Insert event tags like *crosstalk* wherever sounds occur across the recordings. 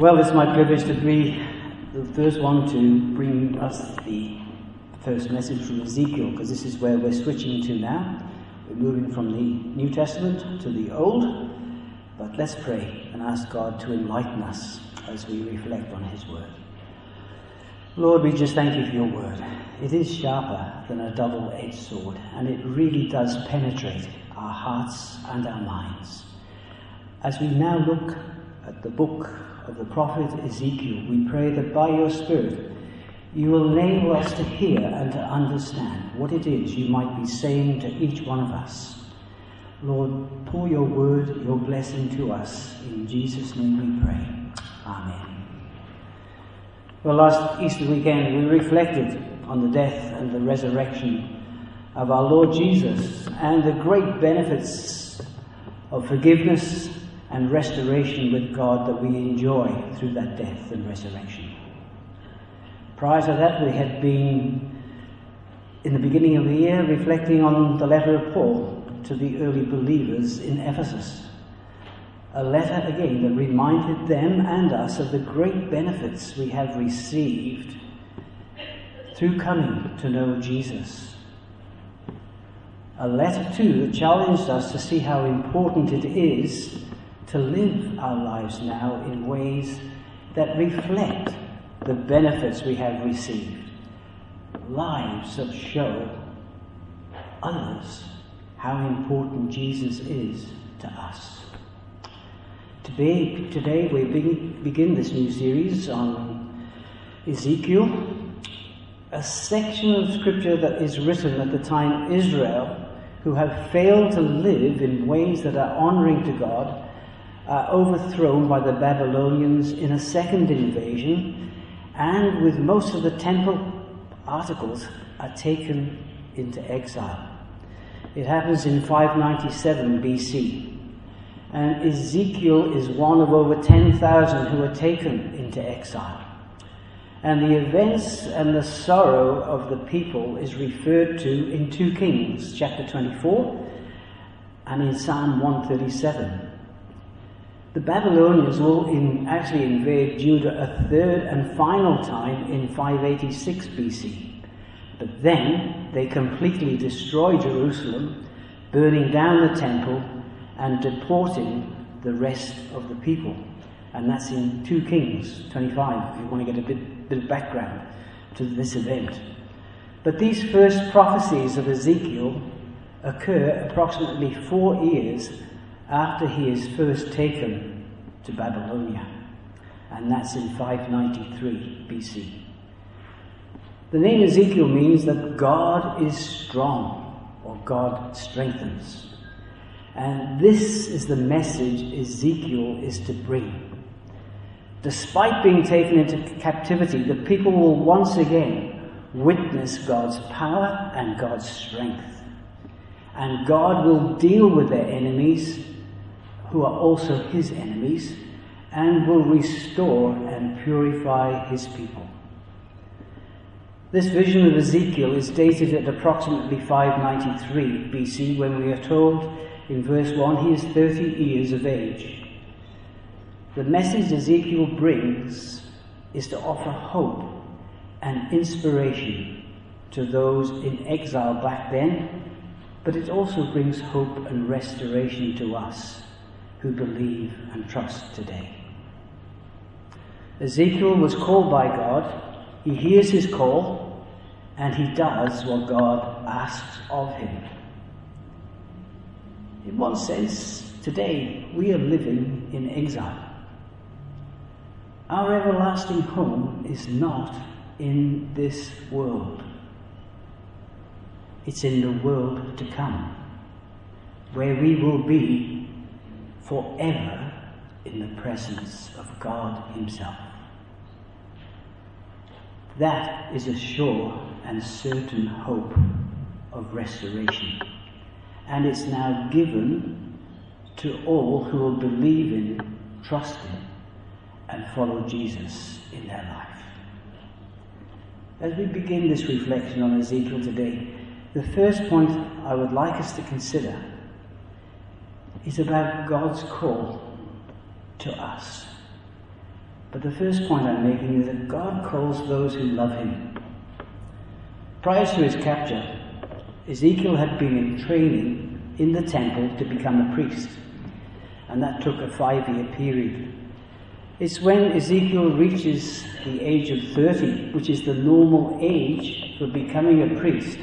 Well, it's my privilege to be the first one to bring us the first message from Ezekiel, because this is where we're switching to now. We're moving from the New Testament to the Old. But let's pray and ask God to enlighten us as we reflect on His Word. Lord, we just thank you for your Word. It is sharper than a double edged sword, and it really does penetrate our hearts and our minds. As we now look at the book of the prophet Ezekiel, we pray that by your Spirit you will enable us to hear and to understand what it is you might be saying to each one of us. Lord, pour your word, your blessing to us. In Jesus' name we pray. Amen. Well, last Easter weekend we reflected on the death and the resurrection of our Lord Jesus and the great benefits of forgiveness and restoration with God that we enjoy through that death and resurrection. Prior to that, we had been, in the beginning of the year, reflecting on the letter of Paul to the early believers in Ephesus. A letter again that reminded them and us of the great benefits we have received through coming to know Jesus. A letter, too, that challenged us to see how important it is to live our lives now in ways that reflect the benefits we have received. Lives that show others how important Jesus is to us. Today, we begin this new series on Ezekiel, a section of scripture that is written at the time Israel, who have failed to live in ways that are honoring to God, uh, overthrown by the Babylonians in a second invasion, and with most of the temple articles are taken into exile. It happens in 597 BC. And Ezekiel is one of over 10,000 who are taken into exile. And the events and the sorrow of the people is referred to in 2 Kings, chapter 24, and in Psalm 137. The Babylonians will in, actually invade Judah a third and final time in 586 BC. But then they completely destroy Jerusalem, burning down the temple and deporting the rest of the people. And that's in 2 Kings 25, if you want to get a bit, bit of background to this event. But these first prophecies of Ezekiel occur approximately four years after he is first taken to Babylonia, and that's in 593 BC. The name Ezekiel means that God is strong, or God strengthens. And this is the message Ezekiel is to bring. Despite being taken into captivity, the people will once again witness God's power and God's strength. And God will deal with their enemies who are also his enemies, and will restore and purify his people. This vision of Ezekiel is dated at approximately 593 BC when we are told in verse 1 he is 30 years of age. The message Ezekiel brings is to offer hope and inspiration to those in exile back then, but it also brings hope and restoration to us who believe and trust today. Ezekiel was called by God. He hears his call and he does what God asks of him. In one sense, today we are living in exile. Our everlasting home is not in this world. It's in the world to come, where we will be forever in the presence of God Himself. That is a sure and certain hope of restoration. And it's now given to all who will believe in, trust in, and follow Jesus in their life. As we begin this reflection on Ezekiel today, the first point I would like us to consider is about God's call to us. But the first point I'm making is that God calls those who love him. Prior to his capture, Ezekiel had been in training in the temple to become a priest, and that took a five year period. It's when Ezekiel reaches the age of 30, which is the normal age for becoming a priest,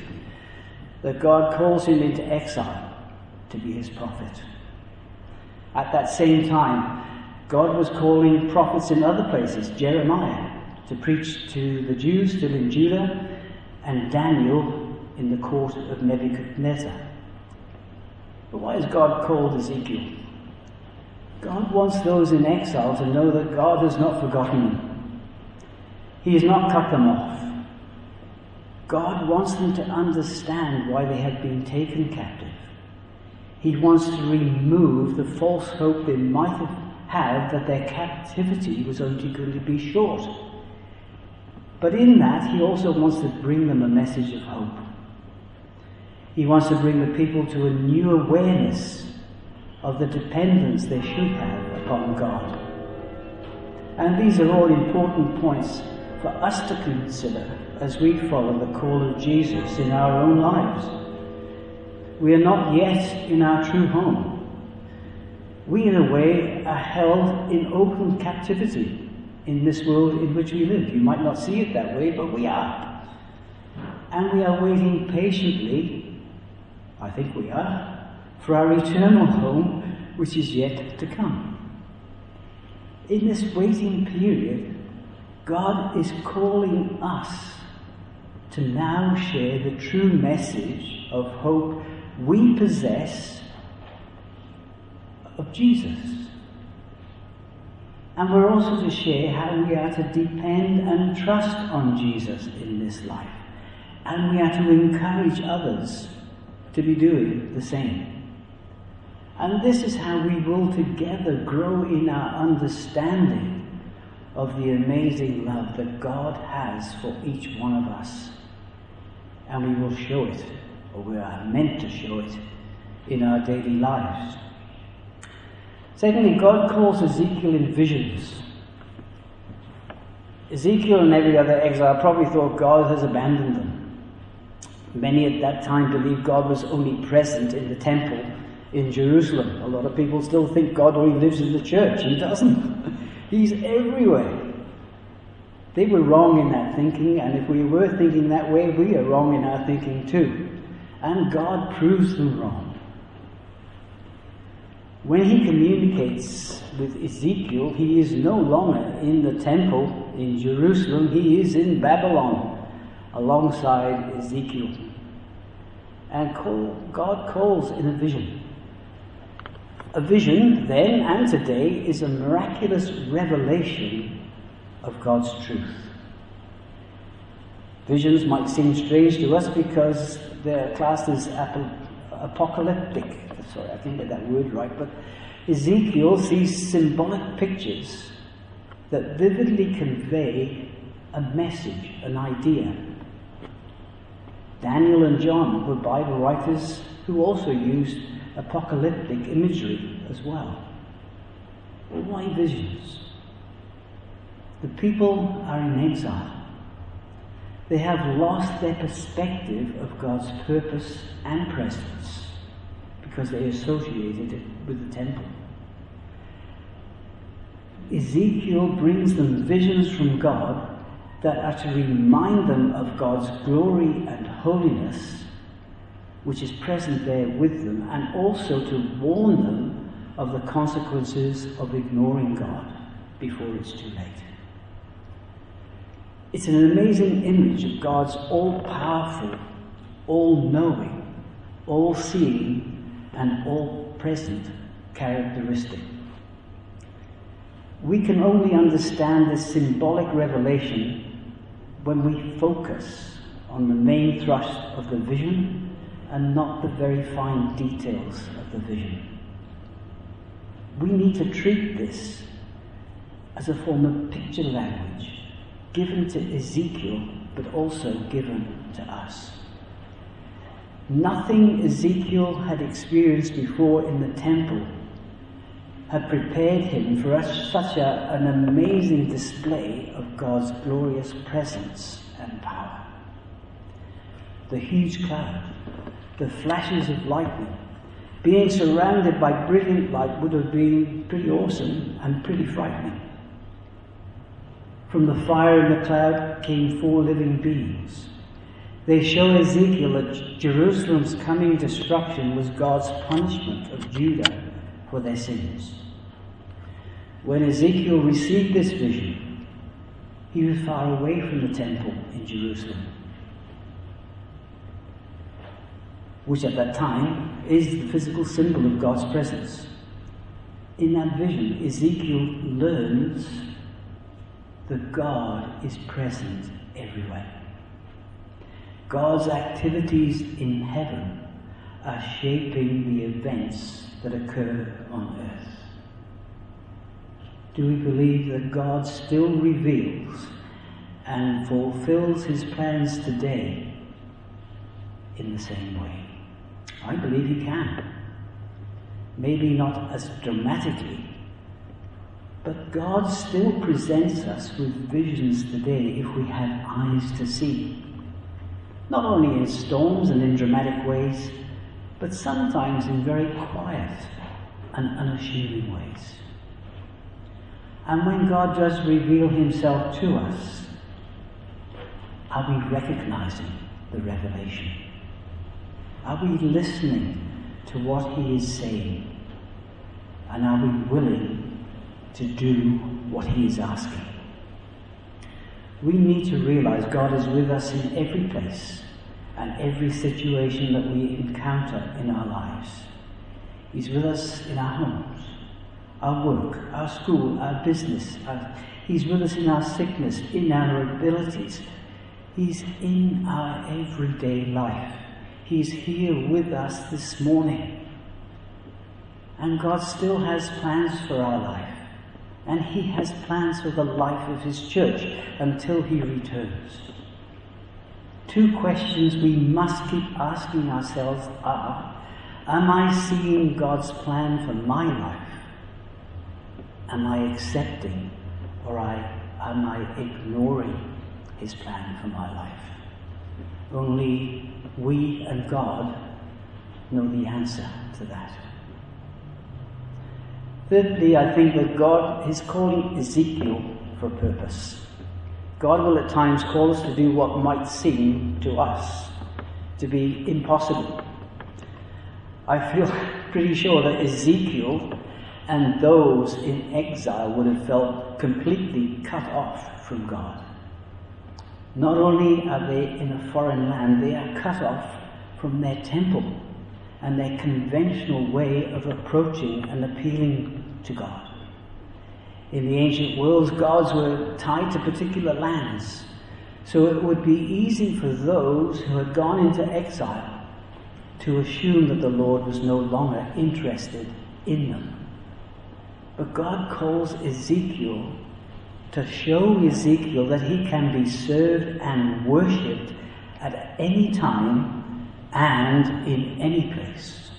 that God calls him into exile to be his prophet. At that same time, God was calling prophets in other places, Jeremiah, to preach to the Jews still in Judah, and Daniel in the court of Nebuchadnezzar. But why has God called Ezekiel? God wants those in exile to know that God has not forgotten them. He has not cut them off. God wants them to understand why they have been taken captive. He wants to remove the false hope they might have had that their captivity was only going to be short. But in that, he also wants to bring them a message of hope. He wants to bring the people to a new awareness of the dependence they should have upon God. And these are all important points for us to consider as we follow the call of Jesus in our own lives. We are not yet in our true home. We, in a way, are held in open captivity in this world in which we live. You might not see it that way, but we are. And we are waiting patiently, I think we are, for our eternal home, which is yet to come. In this waiting period, God is calling us to now share the true message of hope we possess of Jesus. And we're also to share how we are to depend and trust on Jesus in this life. And we are to encourage others to be doing the same. And this is how we will together grow in our understanding of the amazing love that God has for each one of us. And we will show it, or we are meant to show it, in our daily lives. Secondly, God calls Ezekiel in visions. Ezekiel and every other exile probably thought God has abandoned them. Many at that time believed God was only present in the temple in Jerusalem. A lot of people still think God only lives in the church. He doesn't. *laughs* He's everywhere. They were wrong in that thinking, and if we were thinking that way, we are wrong in our thinking too. And God proves them wrong. When he communicates with Ezekiel, he is no longer in the temple in Jerusalem, he is in Babylon alongside Ezekiel. And call, God calls in a vision. A vision, then and today, is a miraculous revelation of God's truth. Visions might seem strange to us because they're classed as apocalyptic sorry, I can't get that word right, but Ezekiel sees symbolic pictures that vividly convey a message, an idea. Daniel and John were Bible writers who also used apocalyptic imagery as. Well, why visions? The people are in exile. They have lost their perspective of God's purpose and presence because they associated it with the temple. Ezekiel brings them visions from God that are to remind them of God's glory and holiness, which is present there with them, and also to warn them of the consequences of ignoring God before it's too late. It's an amazing image of God's all powerful, all knowing, all seeing and all present characteristic. We can only understand this symbolic revelation when we focus on the main thrust of the vision and not the very fine details of the vision. We need to treat this as a form of picture language given to Ezekiel but also given to us. Nothing Ezekiel had experienced before in the temple had prepared him for such a, an amazing display of God's glorious presence and power. The huge cloud, the flashes of lightning, being surrounded by brilliant light would have been pretty awesome and pretty frightening. From the fire in the cloud came four living beings. They show Ezekiel that Jerusalem's coming destruction was God's punishment of Judah for their sins. When Ezekiel received this vision, he was far away from the temple in Jerusalem, which at that time is the physical symbol of God's presence. In that vision, Ezekiel learns that God is present everywhere. God's activities in heaven are shaping the events that occur on earth. Do we believe that God still reveals and fulfills his plans today in the same way? I believe he can. Maybe not as dramatically, but God still presents us with visions today if we have eyes to see. Not only in storms and in dramatic ways, but sometimes in very quiet and unassuming ways. And when God does reveal himself to us, are we recognizing the revelation? Are we listening to what he is saying? And are we willing to do what he is asking? We need to realize God is with us in every place and every situation that we encounter in our lives. He's with us in our homes, our work, our school, our business. Our, he's with us in our sickness, in our abilities. He's in our everyday life. He's here with us this morning. And God still has plans for our life. And He has plans for the life of His church until He returns. Two questions we must keep asking ourselves are Am I seeing God's plan for my life? Am I accepting or I, am I ignoring His plan for my life? Only we and God know the answer to that. Thirdly, I think that God is calling Ezekiel for a purpose. God will at times call us to do what might seem to us to be impossible. I feel *laughs* pretty sure that Ezekiel and those in exile would have felt completely cut off from God. Not only are they in a foreign land, they are cut off from their temple and their conventional way of approaching and appealing to God. In the ancient worlds, gods were tied to particular lands. So it would be easy for those who had gone into exile to assume that the Lord was no longer interested in them. But God calls Ezekiel to show Ezekiel that he can be served and worshipped at any time and in any place.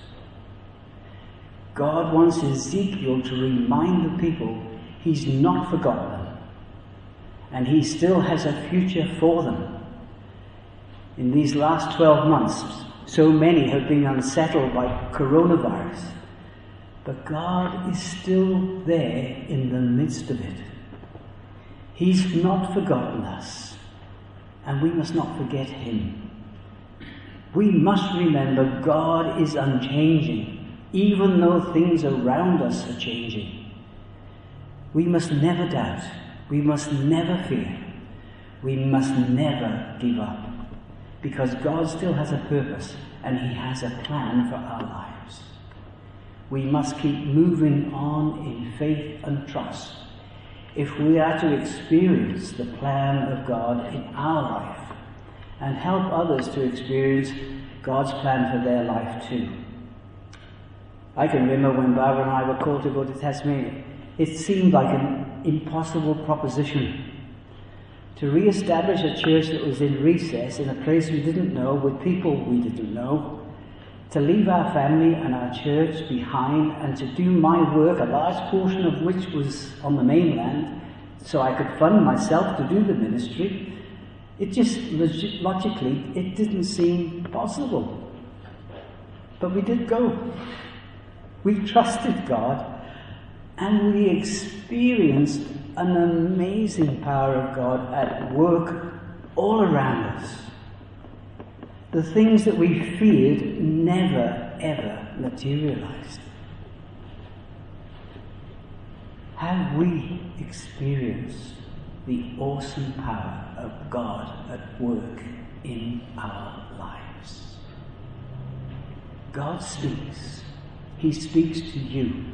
God wants Ezekiel to remind the people He's not forgotten them. And He still has a future for them. In these last 12 months, so many have been unsettled by coronavirus. But God is still there in the midst of it. He's not forgotten us, and we must not forget Him. We must remember God is unchanging, even though things around us are changing. We must never doubt. We must never fear. We must never give up. Because God still has a purpose and He has a plan for our lives. We must keep moving on in faith and trust if we are to experience the plan of God in our life and help others to experience God's plan for their life too. I can remember when Barbara and I were called to go to Tasmania. It seemed like an impossible proposition to re-establish a church that was in recess in a place we didn't know with people we didn't know. to leave our family and our church behind and to do my work, a large portion of which was on the mainland, so I could fund myself to do the ministry, it just logically it didn't seem possible. But we did go. We trusted God and we experienced an amazing power of God at work all around us. The things that we feared never ever materialized. Have we experienced the awesome power of God at work in our lives? God speaks. He speaks to you.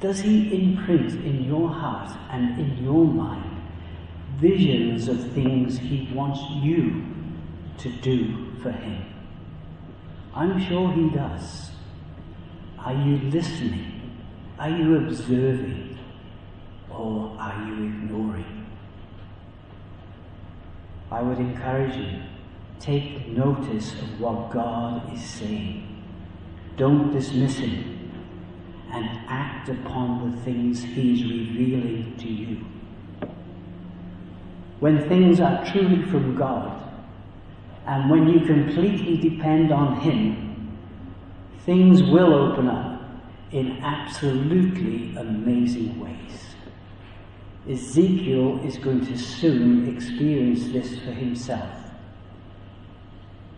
Does He imprint in your heart and in your mind visions of things He wants you to do for Him? I'm sure He does. Are you listening? Are you observing? Or are you ignoring? I would encourage you, take notice of what God is saying. Don't dismiss Him and act upon the things He is revealing to you. When things are truly from God, and when you completely depend on Him, things will open up in absolutely amazing ways. Ezekiel is going to soon experience this for himself.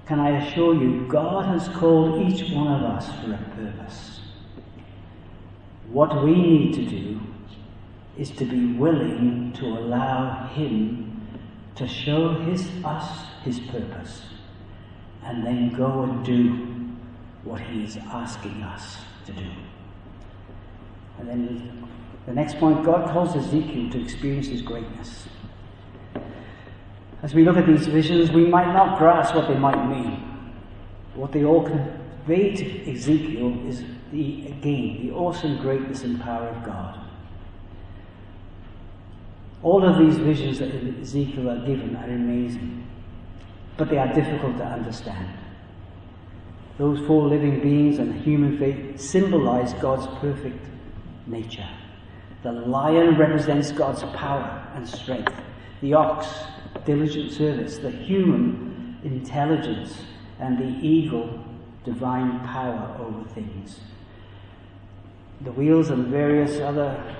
Can I assure you, God has called each one of us for a purpose. What we need to do is to be willing to allow Him to show his, us His purpose and then go and do what He is asking us to do. And then the next point God calls Ezekiel to experience his greatness. As we look at these visions, we might not grasp what they might mean. What they all convey to Ezekiel is the, again, the awesome greatness and power of God. All of these visions that Ezekiel are given are amazing, but they are difficult to understand. Those four living beings and the human faith symbolize God's perfect nature. The lion represents God's power and strength. The ox, diligent service. The human, intelligence. And the eagle, divine power over things. The wheels and various other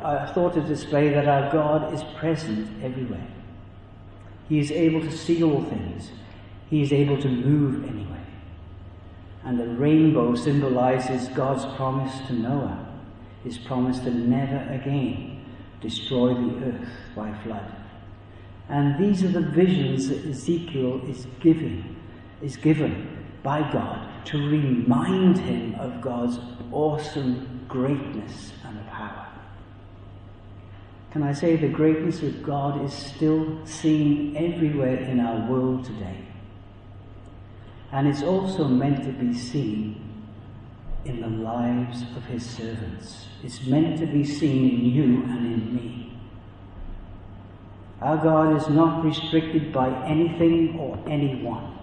are thought to display that our God is present everywhere. He is able to see all things. He is able to move anywhere. And the rainbow symbolizes God's promise to Noah his promise to never again destroy the earth by flood. And these are the visions that Ezekiel is giving, is given by God to remind him of God's awesome greatness and power. Can I say the greatness of God is still seen everywhere in our world today? And it's also meant to be seen in the lives of his servants. It's meant to be seen in you and in me. Our God is not restricted by anything or anyone.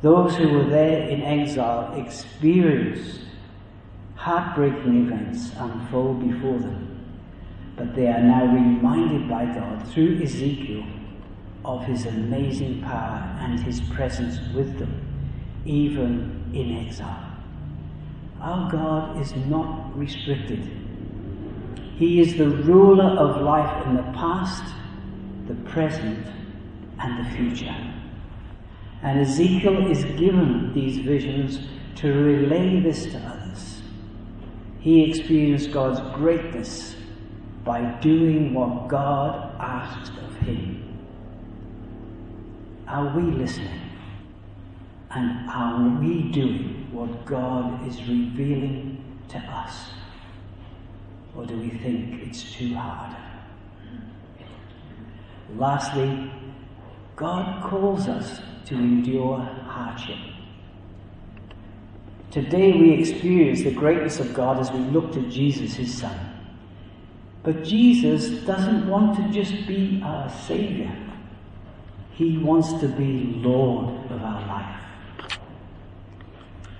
Those who were there in exile experienced heartbreaking events unfold before them, but they are now reminded by God through Ezekiel of his amazing power and his presence with them, even in exile. Our God is not restricted. He is the ruler of life in the past, the present, and the future. And Ezekiel is given these visions to relay this to others. He experienced God's greatness by doing what God asked of him. Are we listening? And are we doing what God is revealing to us? Or do we think it's too hard? Lastly, God calls us to endure hardship. Today we experience the greatness of God as we look to Jesus, his Son. But Jesus doesn't want to just be our Savior. He wants to be Lord of our life.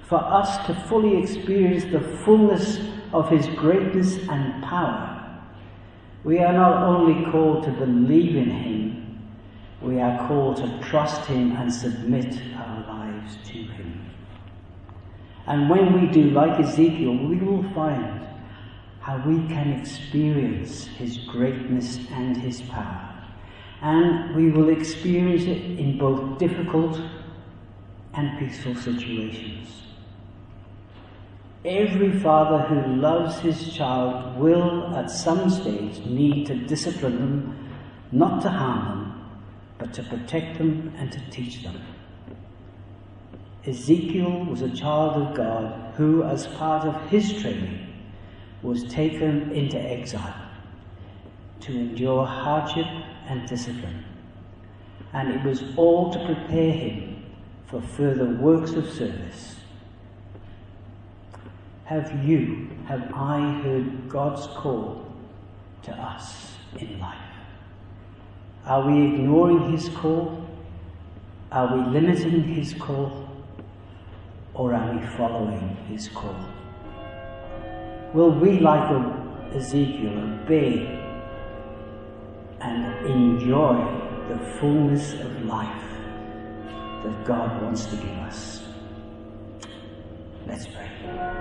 For us to fully experience the fullness of His greatness and power, we are not only called to believe in Him, we are called to trust Him and submit our lives to Him. And when we do, like Ezekiel, we will find how we can experience His greatness and His power. And we will experience it in both difficult and peaceful situations. Every father who loves his child will at some stage need to discipline them, not to harm them, but to protect them and to teach them. Ezekiel was a child of God who, as part of his training, was taken into exile to endure hardship and discipline. And it was all to prepare him for further works of service. Have you, have I heard God's call to us in life? Are we ignoring his call? Are we limiting his call? Or are we following his call? Will we, like Ezekiel, obey and enjoy the fullness of life that God wants to give us. Let's pray.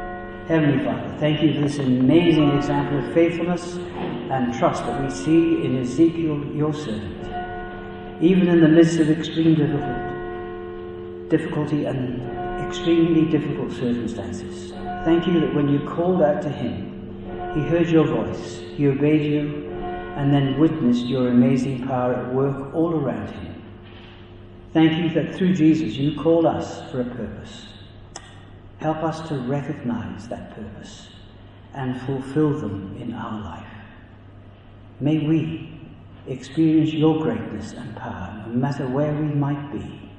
Heavenly Father, thank you for this amazing example of faithfulness and trust that we see in Ezekiel, your servant. Even in the midst of extreme difficulty and extremely difficult circumstances, thank you that when you called out to him, he heard your voice, he obeyed you, and then witnessed your amazing power at work all around him. Thank you that through Jesus you called us for a purpose. Help us to recognize that purpose and fulfill them in our life. May we experience your greatness and power no matter where we might be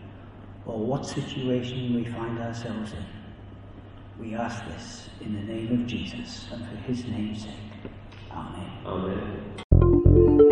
or what situation we find ourselves in. We ask this in the name of Jesus and for his name's sake. Amen. Amen.